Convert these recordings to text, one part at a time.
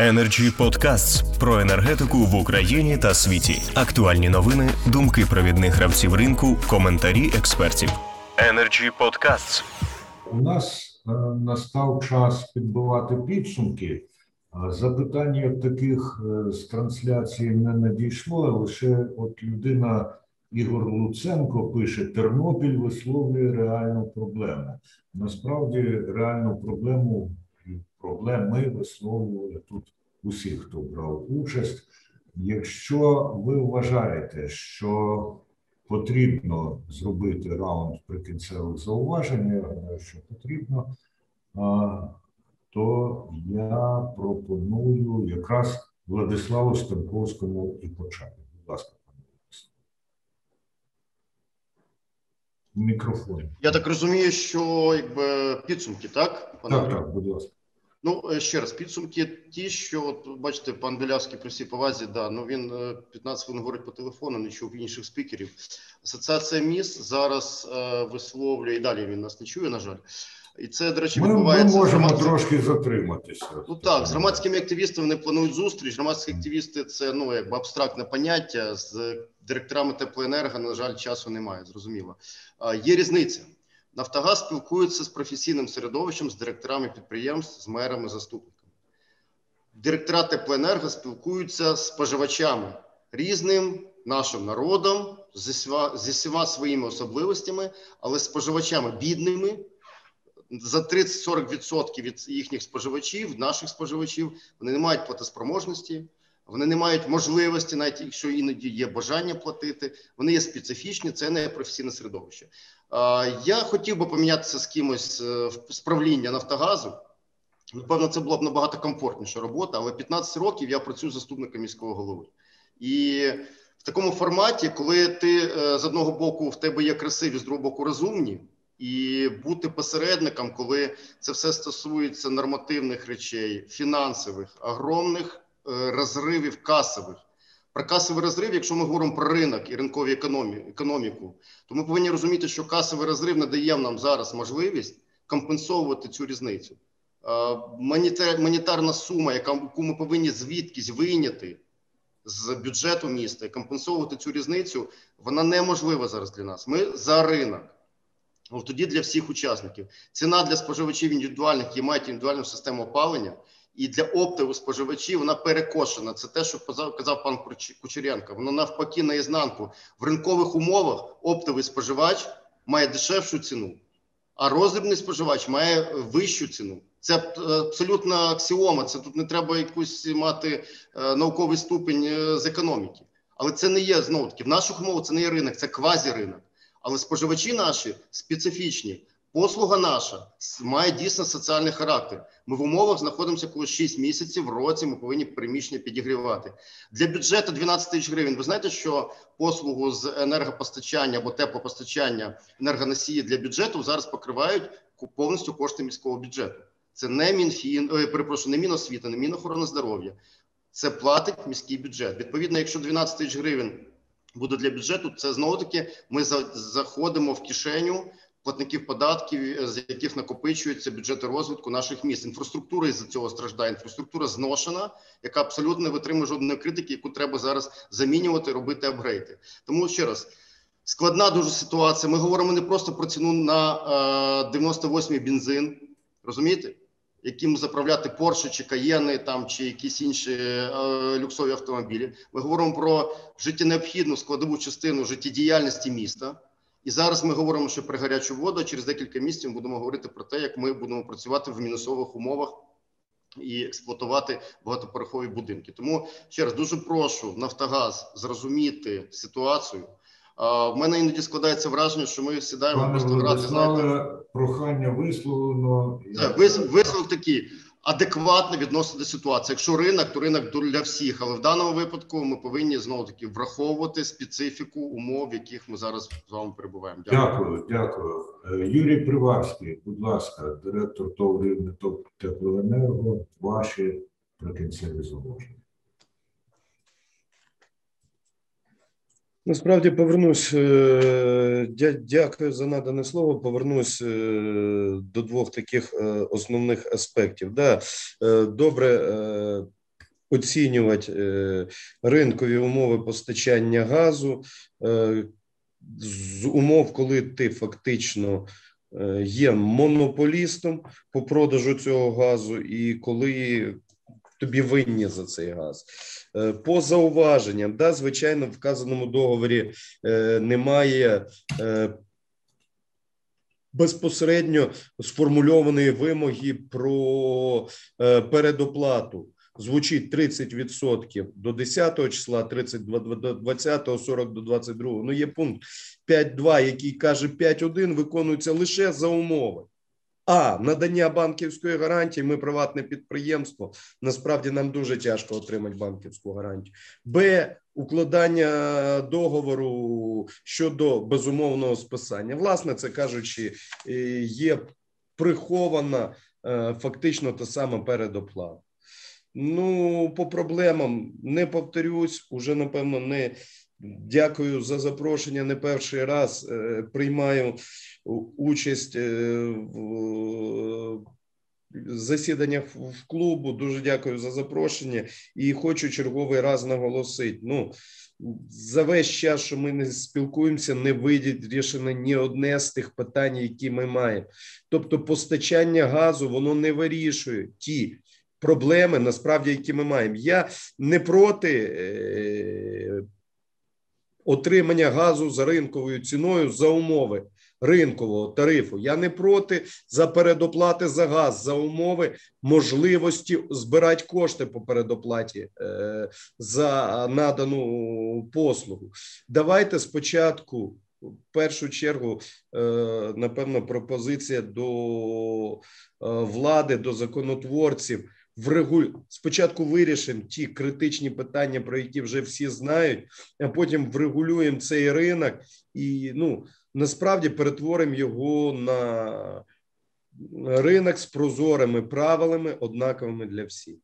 Energy Podcasts про енергетику в Україні та світі. Актуальні новини, думки провідних гравців ринку, коментарі експертів. Energy Podcasts. У нас е, настав час підбивати підсумки. Е, Запитань як таких е, з трансляції не надійшло. Лише от людина Ігор Луценко пише: Тернопіль висловлює реальну проблему. Насправді реальну проблему проблеми висловлювали тут усі, хто брав участь. Якщо ви вважаєте, що потрібно зробити раунд прикінцевих зауважень, я гадаю, що потрібно, то я пропоную якраз Владиславу Станковському і почати. Будь ласка, пане. Мікрофон. Я так розумію, що якби підсумки, так? пане Так, так, будь ласка. Ну е, ще раз, підсумки ті, що от, бачите, пан Білявський при всій повазі, да, ну він е, 15 хвилин говорить по телефону, не чув інших спікерів. Асоціація міст зараз е, висловлює і далі він нас не чує, на жаль. І це, до речі, Ми, ми відбувається. з можемо громадським- трошки затриматися. Ну так, з громадськими активістами вони планують зустріч. Громадські активісти це ну якби абстрактне поняття. З директорами теплоенерго, на жаль, часу немає. Зрозуміло. А, Є різниця. Нафтогаз спілкується з професійним середовищем, з директорами підприємств, з мерами, заступниками. Директора теплоенерго спілкуються з споживачами різним нашим народом зі всіма своїми особливостями, але споживачами бідними, за 30-40% від їхніх споживачів, наших споживачів, вони не мають платоспроможності, вони не мають можливості, навіть якщо іноді є бажання платити, вони є специфічні, це не професійне середовище. Я хотів би помінятися з кимось е, з правління Нафтогазу. Напевно, це була б набагато комфортніша робота, але 15 років я працюю заступником міського голови. І в такому форматі, коли ти е, з одного боку в тебе є красиві, з другого боку розумні, і бути посередником, коли це все стосується нормативних речей, фінансових, огромних розривів касових. Про касовий розрив, якщо ми говоримо про ринок і ринкову економіку, то ми повинні розуміти, що касовий розрив не дає нам зараз можливість компенсовувати цю різницю. Е, Монетарна сума, яку ми повинні звідкись вийняти з бюджету міста і компенсовувати цю різницю, вона неможлива зараз для нас. Ми за ринок. Тоді для всіх учасників. Ціна для споживачів індивідуальних, які мають індивідуальну систему опалення, і для оптових споживачів вона перекошена. Це те, що казав, пан Куч- Кучеренко. Воно навпаки наізнанку. В ринкових умовах оптовий споживач має дешевшу ціну, а роздрібний споживач має вищу ціну. Це аб- абсолютна аксіома. Це тут не треба якусь мати е, науковий ступень е, з економіки. Але це не є знову таки в наших умовах. Це не є ринок, це квазіринок. Але споживачі наші специфічні. Послуга наша має дійсно соціальний характер. Ми в умовах знаходимося коли 6 місяців в році. Ми повинні приміщення підігрівати для бюджету 12 тисяч гривень. Ви знаєте, що послугу з енергопостачання або теплопостачання енергоносії для бюджету зараз покривають повністю кошти міського бюджету. Це не Мінфін, ой, перепрошую, не Міносвіти, не Мінохорони здоров'я. Це платить міський бюджет. Відповідно, якщо 12 тисяч гривень буде для бюджету, це знову таки ми заходимо в кишеню платників податків, е, з яких накопичується бюджети розвитку наших міст. Інфраструктура із цього страждає. Інфраструктура зношена, яка абсолютно не витримує жодної критики, яку треба зараз замінювати, робити апгрейди. Тому ще раз. Складна дуже ситуація. Ми говоримо не просто про ціну на е, 98-й бензин, розумієте? Яким заправляти Порше чи Каєни там чи якісь інші е, люксові автомобілі. Ми говоримо про життєнеобхідну складову частину життєдіяльності міста. І зараз ми говоримо, що при гарячу воду через декілька місяців будемо говорити про те, як ми будемо працювати в мінусових умовах і експлуатувати багатоповерхові будинки. Тому ще раз дуже прошу Нафтогаз зрозуміти ситуацію. В мене іноді складається враження, що ми сідаємо Пане просто грати. Знаєте, прохання висловлено. Так, вис- висновок такий адекватно відносити до ситуації. Якщо ринок, то ринок для всіх. Але в даному випадку ми повинні знову таки враховувати специфіку умов, в яких ми зараз з вами перебуваємо. Дякую, дякую. дякую. Юрій Приварський, будь ласка, директор ТОВ «Рівне ТОП Теплоенерго, ваші прикінцеві зауваження. Насправді повернусь. е, дя- Дякую за надане слово. Повернусь е, до двох таких е, основних аспектів. Да, добре, оцінювати ринкові умови постачання газу з умов, коли ти фактично є монополістом по продажу цього газу, і коли тобі винні за цей газ. По зауваженням, да, звичайно, в вказаному договорі немає безпосередньо сформульованої вимоги про передоплату звучить 30% до 10 числа, 30 до 20, 40 до 22. Ну є пункт 5.2, який каже 5.1 виконується лише за умови. А надання банківської гарантії. Ми приватне підприємство. Насправді нам дуже тяжко отримати банківську гарантію. Б. Укладання договору щодо безумовного списання. Власне, це кажучи, є прихована е, фактично та сама передоплата. Ну, по проблемам не повторюсь, уже напевно не дякую за запрошення. Не перший раз е, приймаю участь е, в засіданнях в клубу. Дуже дякую за запрошення і хочу черговий раз наголосити. Ну за весь час, що ми не спілкуємося, не вийде рішення ні одне з тих питань, які ми маємо. Тобто, постачання газу воно не вирішує ті проблеми, насправді, які ми маємо. Я не проти е, отримання газу за ринковою ціною за умови ринкового тарифу. Я не проти за передоплати за газ за умови можливості збирати кошти по передоплаті е, за надану послугу. Давайте спочатку. В першу чергу, е, напевно, пропозиція до е, влади, до законотворців врегуль... спочатку вирішимо ті критичні питання, про які вже всі знають, а потім врегулюємо цей ринок і ну насправді перетворимо його на ринок з прозорими правилами, однаковими для всіх.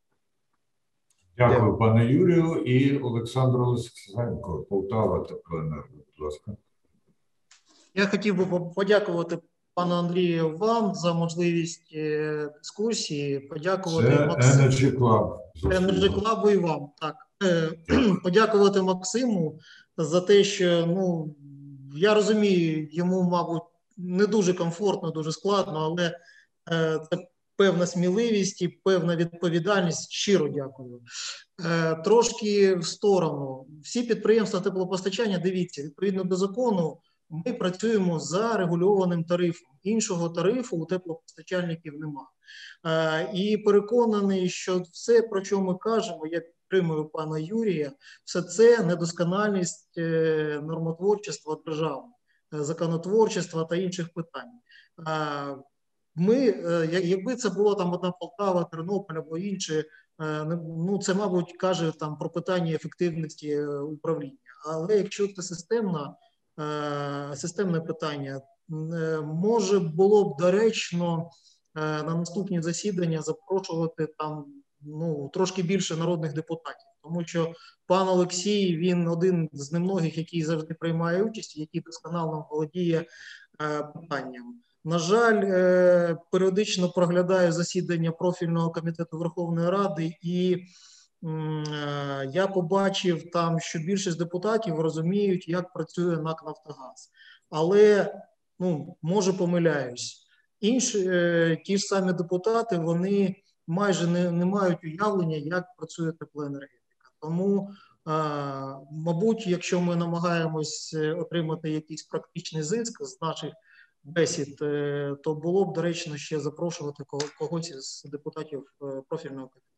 Дякую, Дякую. пане Юрію і Олександру Олександренко, Полтава Теплоенерго, будь ласка. Я хотів би подякувати пану Андрію вам за можливість е, дискусії. Подякувати Це Максиму Energy Club. Energy Club і вам. Так е, подякувати Максиму за те, що ну я розумію, йому, мабуть, не дуже комфортно, дуже складно, але е, це певна сміливість і певна відповідальність. Щиро дякую. Трошки в сторону. Всі підприємства теплопостачання, дивіться, відповідно до закону, ми працюємо за регульованим тарифом. Іншого тарифу у теплопостачальників нема. Е, і переконаний, що все, про що ми кажемо, я підтримую пана Юрія, все це недоскональність е, нормотворчества держави, е, законотворчества та інших питань. Ми, якби це було там одна Полтава, Тернопіль або інше, ну це, мабуть, каже там про питання ефективності управління. Але якщо це системна системне питання. Е, може було б доречно е, на наступні засідання запрошувати там ну трошки більше народних депутатів, тому що пан Олексій він один з немногих, який завжди приймає участь, який досконало володіє питанням. На жаль, періодично проглядаю засідання профільного комітету Верховної Ради і. Е, я побачив там, що більшість депутатів розуміють, як працює НАК Нафтогаз. Але ну, може помиляюсь. Інші е, ті ж самі депутати вони майже не, не мають уявлення, як працює теплоенергетика. Тому, мабуть, якщо ми намагаємось е, отримати якийсь практичний зиск з наших бесід, то було б доречно ще запрошувати когось із депутатів профільного комітету.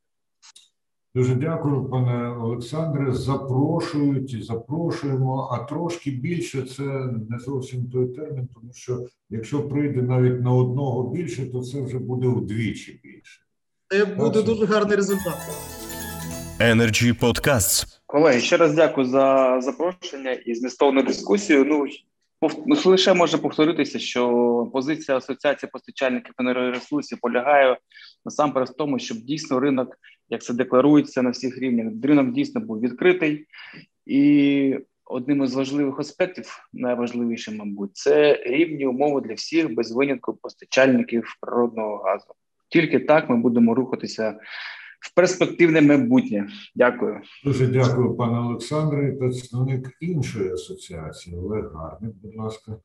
Дуже дякую, пане Олександре. Запрошують і запрошуємо. А трошки більше це не зовсім той термін, тому що якщо прийде навіть на одного більше, то це вже буде удвічі більше. Це буде дуже гарний результат. Energy Podcasts. Колеги, ще раз дякую за запрошення і змістовну дискусію. Ну ну лише може повторитися, що позиція асоціації постачальників енергоресурсів полягає насамперед в тому, щоб дійсно ринок як це декларується на всіх рівнях. Ринок дійсно був відкритий, і одним із важливих аспектів, найважливішим, мабуть, це рівні умови для всіх без винятку постачальників природного газу. Тільки так ми будемо рухатися в перспективне майбутнє. Дякую. Дуже дякую, пане Олександре. Представник іншої асоціації Олег Гарник, будь ласка.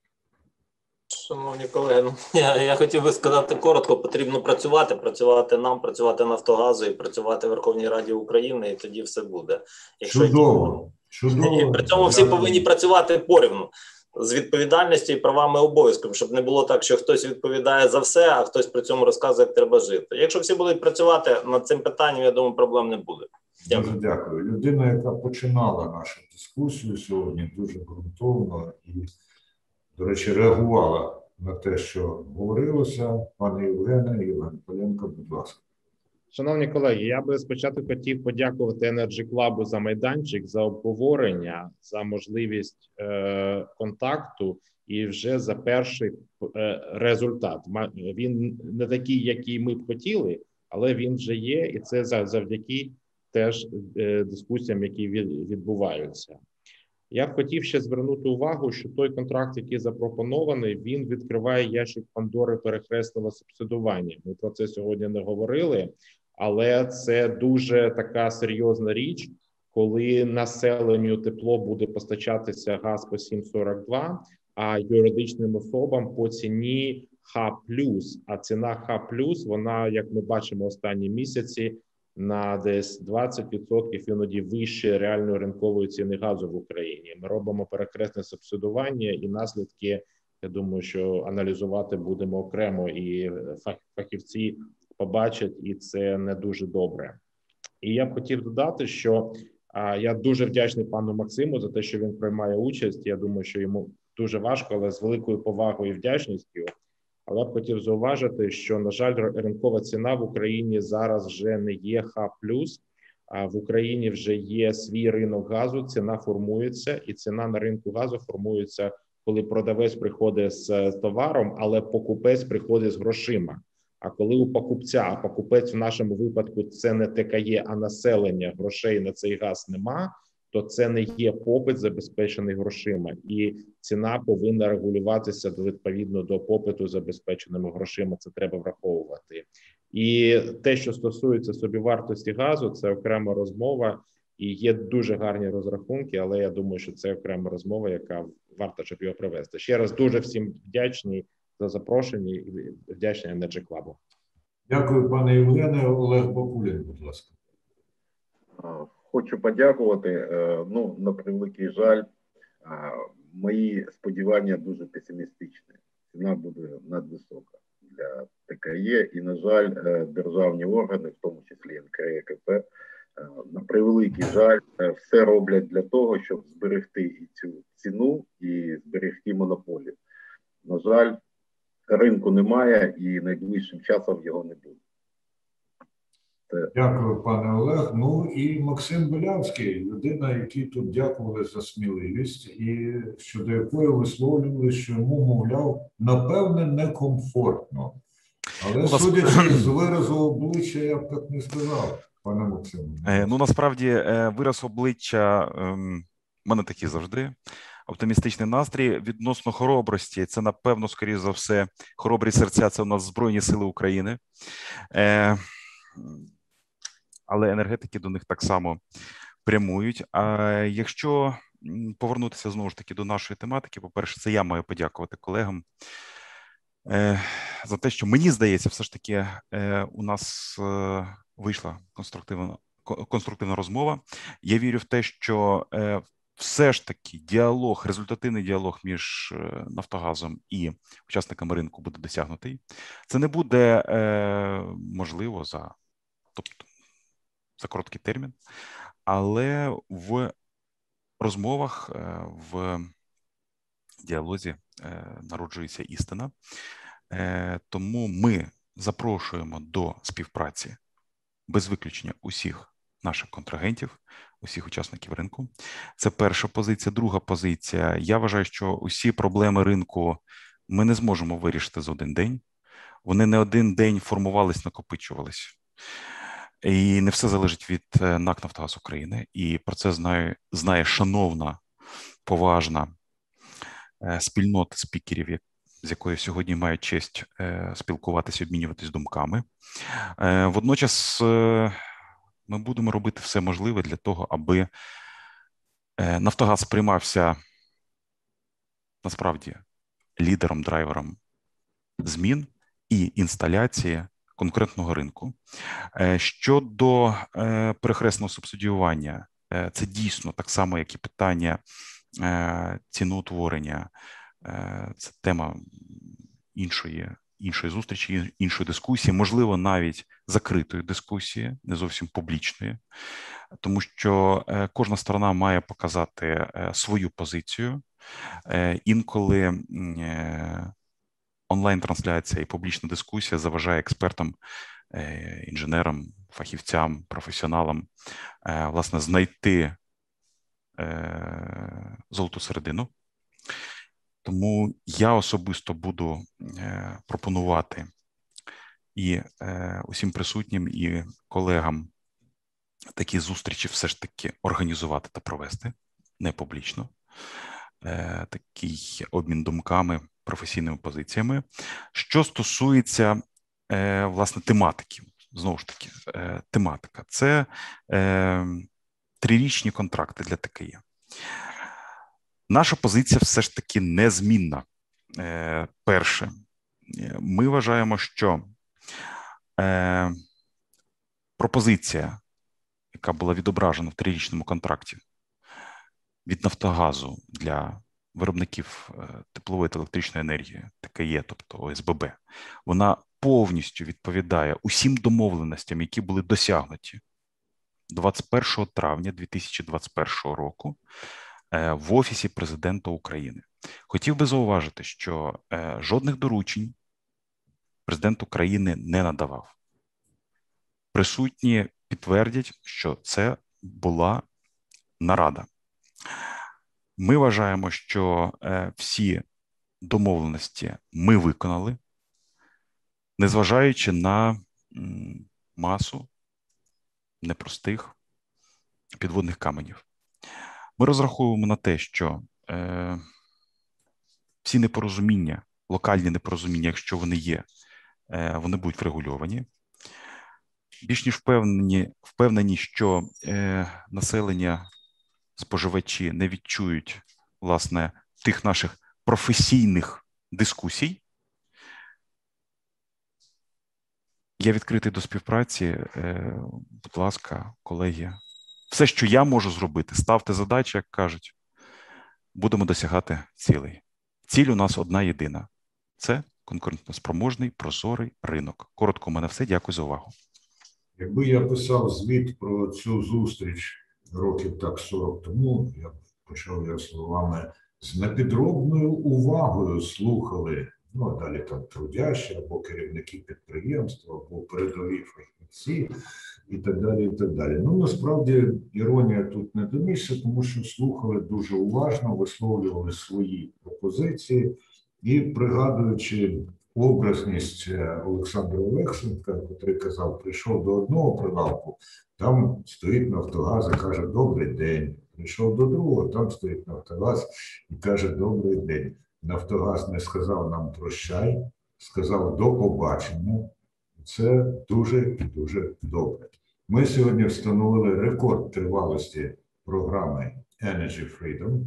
Шановні колеги, ну я я хотів би сказати коротко: потрібно працювати, працювати нам, працювати Нафтогазу і працювати в Верховній Раді України, і тоді все буде. Якщо чудово, чудово. І при цьому всі повинні працювати порівну з відповідальністю і правами і обов'язками, щоб не було так, що хтось відповідає за все, а хтось при цьому розказує, як треба жити. Якщо всі будуть працювати над цим питанням, я думаю, проблем не буде. Дякую. Дуже дякую. Людина, яка починала нашу дискусію сьогодні, дуже ґрунтовно і, до речі, реагувала на те, що говорилося. Пане Євгене, Євген Поленко, будь ласка. Шановні колеги, я би спочатку хотів подякувати Energy Club за майданчик, за обговорення, за можливість е, контакту і вже за перший е, результат. Він не такий, який ми б хотіли, але він вже є, і це завдяки теж е, дискусіям, які відбуваються. Я б хотів ще звернути увагу, що той контракт, який запропонований, він відкриває ящик Пандори перехресного субсидування. Ми про це сьогодні не говорили, але це дуже така серйозна річ, коли населенню тепло буде постачатися газ по 7,42, а юридичним особам по ціні Х+. А ціна Х+, вона, як ми бачимо останні місяці, на десь 20% іноді вище реальної ринкової ціни газу в Україні. Ми робимо перекресне субсидування і наслідки. Я думаю, що аналізувати будемо окремо, і фахівці побачать, і це не дуже добре. І я б хотів додати, що я дуже вдячний пану Максиму за те, що він приймає участь. Я думаю, що йому дуже важко, але з великою повагою і вдячністю. Але б хотів зауважити, що на жаль, ринкова ціна в Україні зараз вже не є Х+, а в Україні вже є свій ринок газу. Ціна формується, і ціна на ринку газу формується, коли продавець приходить з товаром, але покупець приходить з грошима. А коли у покупця, а покупець в нашому випадку це не ТКЄ, а населення грошей на цей газ нема, то це не є попит забезпечений грошима, і ціна повинна регулюватися відповідно до попиту забезпеченими грошима. Це треба враховувати. І те, що стосується собівартості газу, це окрема розмова, і є дуже гарні розрахунки. Але я думаю, що це окрема розмова, яка варта, щоб його провести. Ще раз дуже всім вдячний за запрошення і вдячний Energy Club. Дякую, пане Євгене. Олег Бакулін, будь ласка. Хочу подякувати. Е, ну, на превеликий жаль, мої сподівання дуже песимістичні. Ціна буде надвисока для ТКЄ, і, на жаль, е, державні органи, в тому числі НКРКП, е, на превеликий жаль, все роблять для того, щоб зберегти і цю ціну і зберегти монополію. На жаль, ринку немає і найближчим часом його не буде. Дякую, пане Олег. Ну і Максим Белявський, людина, який тут дякували за сміливість, і щодо якої висловлювали, що йому, мовляв, напевне, некомфортно. Але судячи з виразу обличчя, я б так не сказав, пане Максиму. Е, ну насправді е, вираз обличчя ем, в мене такий завжди. Оптимістичний настрій відносно хоробрості. Це напевно, скоріш за все, хоробрі серця. Це у нас Збройні Сили України. Але енергетики до них так само прямують. А якщо повернутися знову ж таки до нашої тематики, по перше, це я маю подякувати колегам е, за те, що мені здається, все ж таки е, у нас е, вийшла конструктивна конструктивна розмова. Я вірю в те, що все ж таки діалог, результативний діалог між Нафтогазом і учасниками ринку буде досягнутий. Це не буде можливо за тобто за короткий термін, але в розмовах, е, в діалозі е, народжується істина. Е, тому ми запрошуємо до співпраці без виключення усіх наших контрагентів, усіх учасників ринку. Це перша позиція. Друга позиція. Я вважаю, що усі проблеми ринку ми не зможемо вирішити за один день. Вони не один день формувались, накопичувались. І не все залежить від е, НАК «Нафтогаз України. І про це знає, знає шановна, поважна е, спільнота спікерів, з якою сьогодні маю честь е, спілкуватися, обмінюватись думками. Водночас ми будемо робити все можливе для того, аби Нафтогаз сприймався насправді лідером, драйвером змін і інсталяції конкурентного ринку. Е, Щодо е, перехресного субсидіювання, е, це дійсно так само, як і питання ціноутворення. Це тема іншої, іншої зустрічі, іншої дискусії, можливо, навіть закритої дискусії, не зовсім публічної, тому що кожна сторона має показати свою позицію. Інколи онлайн-трансляція і публічна дискусія заважає експертам, інженерам, фахівцям, професіоналам е, власне знайти е, золоту середину. Тому я особисто буду е, пропонувати і е, усім присутнім, і колегам такі зустрічі все ж таки організувати та провести не публічно. Е, такий обмін думками, професійними позиціями. Що стосується е, власне тематики, знову ж таки, е, тематика це е, трирічні контракти для ТКЄ. Наша позиція все ж таки незмінна. Перше, ми вважаємо, що пропозиція, яка була відображена в трирічному контракті від Нафтогазу для виробників е, теплової та електричної енергії, ТКЄ, тобто ОСББ, вона повністю відповідає усім домовленостям, які були досягнуті 21 травня 2021 року е, в Офісі президента України. Хотів би зауважити, що е, жодних доручень президент України не надавав. Присутні підтвердять, що це була нарада. Ми вважаємо, що е, всі домовленості ми виконали, незважаючи на масу непростих підводних каменів. Ми розраховуємо на те, що е, всі непорозуміння, локальні непорозуміння, якщо вони є, е, вони будуть врегульовані. Більш ніж впевнені, впевнені, що е, населення, споживачі не відчують власне тих наших професійних дискусій. Я відкритий до співпраці. Е, будь ласка, колеги, все, що я можу зробити, ставте задачі, як кажуть, будемо досягати цілей. Ціль у нас одна єдина: це конкурентноспроможний прозорий ринок. Коротко, у мене все. Дякую за увагу. Якби я писав звіт про цю зустріч років так 40 тому, я почав я словами з непідробною увагою слухали. Ну, а далі там трудящі або керівники підприємства, або передові фахівці, і так далі. і так далі. Ну насправді іронія тут не до місця, тому що слухали дуже уважно, висловлювали свої пропозиції і пригадуючи образність е, Олександра Олексенка, який казав, прийшов до одного прилавку, там стоїть Нафтогаз і каже Добрий день. Прийшов до другого, там стоїть Нафтогаз і каже Добрий день. Нафтогаз не сказав нам прощай, сказав до побачення. Це дуже і дуже добре. Ми сьогодні встановили рекорд тривалості програми Energy Freedom.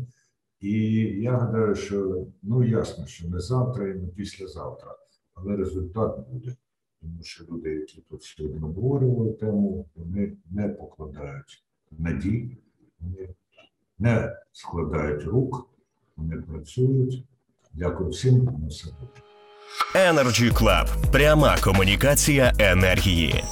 І я гадаю, що ну ясно, що не завтра і не післязавтра, але результат буде. Тому що люди, які тут сьогодні обговорювали тему, вони не покладають надій, вони не складають рук, вони працюють. Дякую всім. На все. Energy Club. Пряма комунікація енергії.